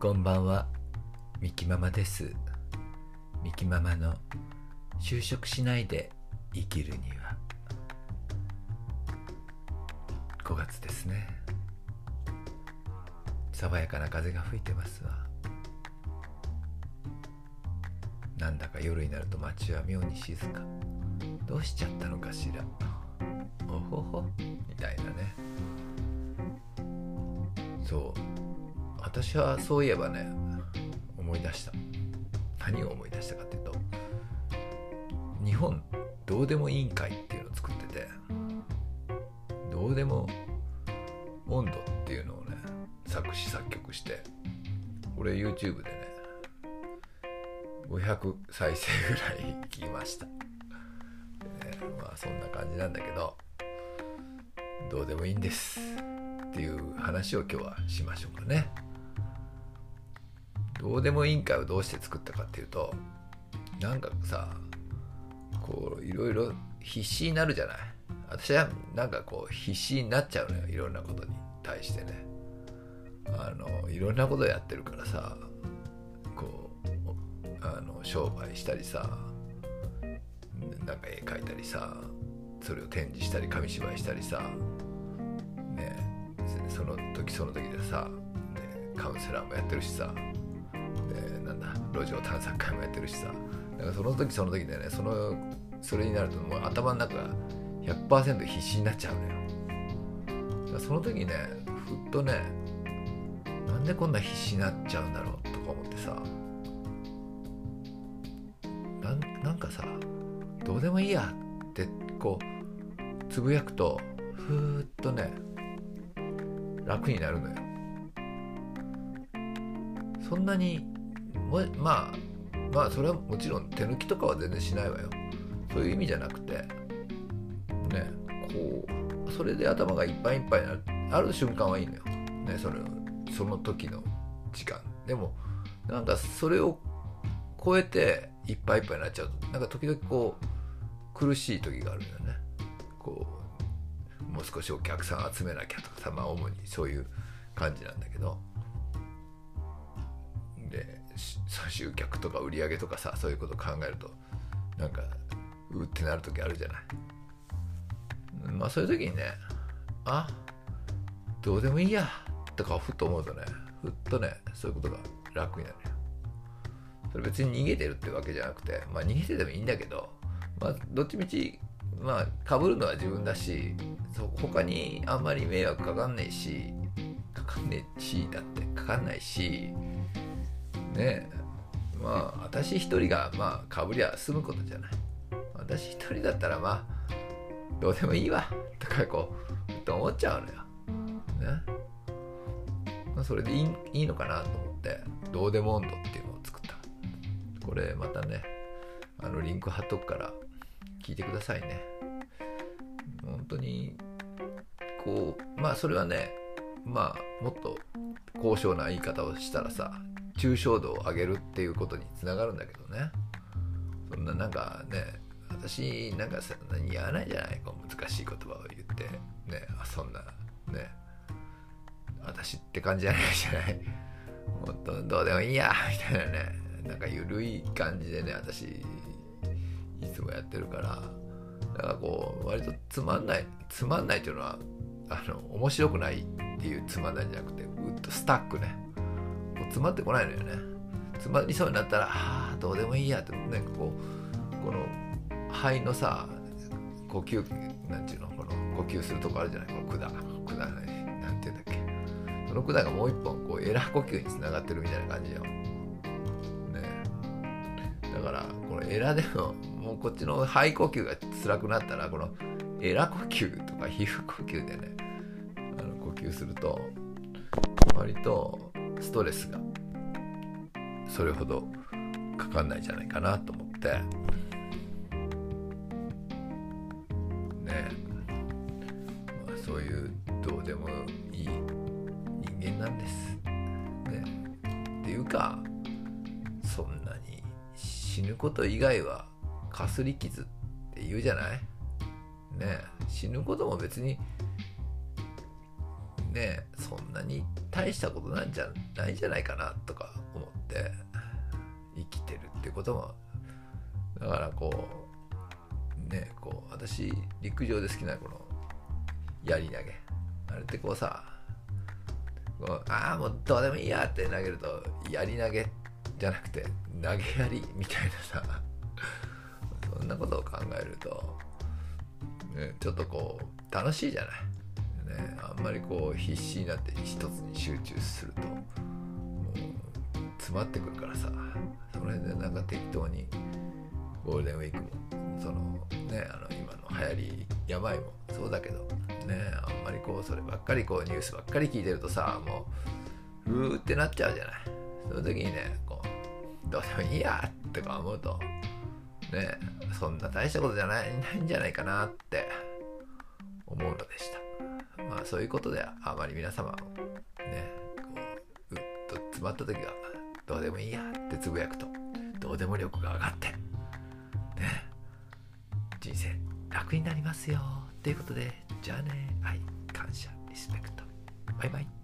こんばんは、ミキママです。ミキママの就職しないで生きるには。5月ですね。爽やかな風が吹いてますわ。なんだか夜になると街は妙に静か。どうしちゃったのかしら。おほほ、みたいなね。そう。私はそういえばね思い出した何を思い出したかっていうと日本どうでも委員会っていうのを作っててどうでも温度っていうのをね作詞作曲してこれ YouTube でね500再生ぐらい聞きましたねまあそんな感じなんだけどどうでもいいんですっていう話を今日はしましょうかね。どうでも委員会をどうして作ったかっていうとなんかさこういろいろ必死になるじゃない。私はなんかこう必死になっちゃうのよいろんなことに対してね。あのいろんなことやってるからさこうあの商売したりさなんか絵描いたりさそれを展示したり紙芝居したりさねその時その時でさ、ね、カウンセラーもやってるしさなんだ路上探索会もやってるしさ。だからその時その時でねそのそれになるともう頭の中が100%必死になっちゃうのよ。だからその時ねふっとねなんでこんな必死になっちゃうんだろうとか思ってさ。なんなんかさどうでもいいやってこうつぶやくとふーっとね楽になるのよ。そんなにまあまあそれはもちろん手抜きとかは全然しないわよ。そういう意味じゃなくてねこうそれで頭がいっぱいいっぱいになる。ある瞬間はいいのよ、ね、それその時の時間。でもなんかそれを超えていっぱいいっぱいになっちゃうと。なんか時々こう苦しい時があるんだよね。こうもう少しお客さん集めなきゃとかさまあ主にそういう感じなんだけど。で集客とか売り上げとかさそういうこと考えるとなんかうってなる時あるじゃない。まあそういう時にねあどうでもいいやとかふっと思うとねふっとねそういうことが楽になるよ。それ別に逃げてるってわけじゃなくてまあ逃げててもいいんだけどまあどっちみちまあかぶるのは自分だしそ他にあんまり迷惑かかんないしかかんねえしだってかかんないしねまあ私一人がまあかぶりゃ済むことじゃない。私一人だったらまあどうでもいいわとかこうと思っちゃうのよ。ね、まあ、それでいいいいのかなと思ってどうでも温度っていうのを作った。これまたねあのリンク貼っとくから聞いてくださいね。本当にこうまあそれはねまあもっと高尚な言い方をしたらさ抽象度を上げるっていうことにつながるんだけどね。そんななんかね私なんかそんなに言わないじゃないこう難しい言葉を言って。ねあそんなね私って感じじゃないじゃない。もっとどうでもいいやみたいなね。なんか緩い感じでね私いつもやってるから。だかこう割とつまんないつまんないっていうのはあの面白くないっていうつまんないんじゃなくてうっとスタックね。詰まってこないのよね。詰まりそうになったらああどうでもいいや。ってねこうこの肺のさ呼吸なんていうのこの呼吸するとこあるじゃない。この管。管なんていうんだっけ。その管がもう一本こうエラー呼吸につながってるみたいな感じよ。ね。だからこのエラでももうこっちの肺呼吸が辛くなったらこのエラ呼吸とか皮膚呼吸でねあの呼吸すると割とストレスがそれほどかかんないんじゃないかなと思って。ねまあ、そういうどうでもいい人間なんです。ね、っていうかそんなに死ぬこと以外はかすり傷って言うじゃない？ね死ぬことも別にねそんなに大したことなんじゃないんじゃないかなとか思って生きてるってこともだからこうねこう私陸上で好きなこのやり投げあれってこうさこうああもうどうでもいいやって投げるとやり投げじゃなくて投げやりみたいなさそんなことを考えると、ね、ちょっとこう楽しいじゃない。ね、あんまりこう必死になって一つに集中するともう詰まってくるからさその辺でなんか適当にゴールデンウィークもそのねあの今の流行り病もそうだけどねあんまりこうそればっかりこうニュースばっかり聞いてるとさもううーってなっちゃうじゃない。その時にねこうどうでもいいやってか思うとねそんな大したことじゃないないんじゃないかなって思うのでした。まあそういうことであまり皆様ねこううっと詰まった時はどうでもいいやってつぶやくとどうでも力が上がってね人生楽になりますよということでじゃあねはい感謝リスペクトバイバイ。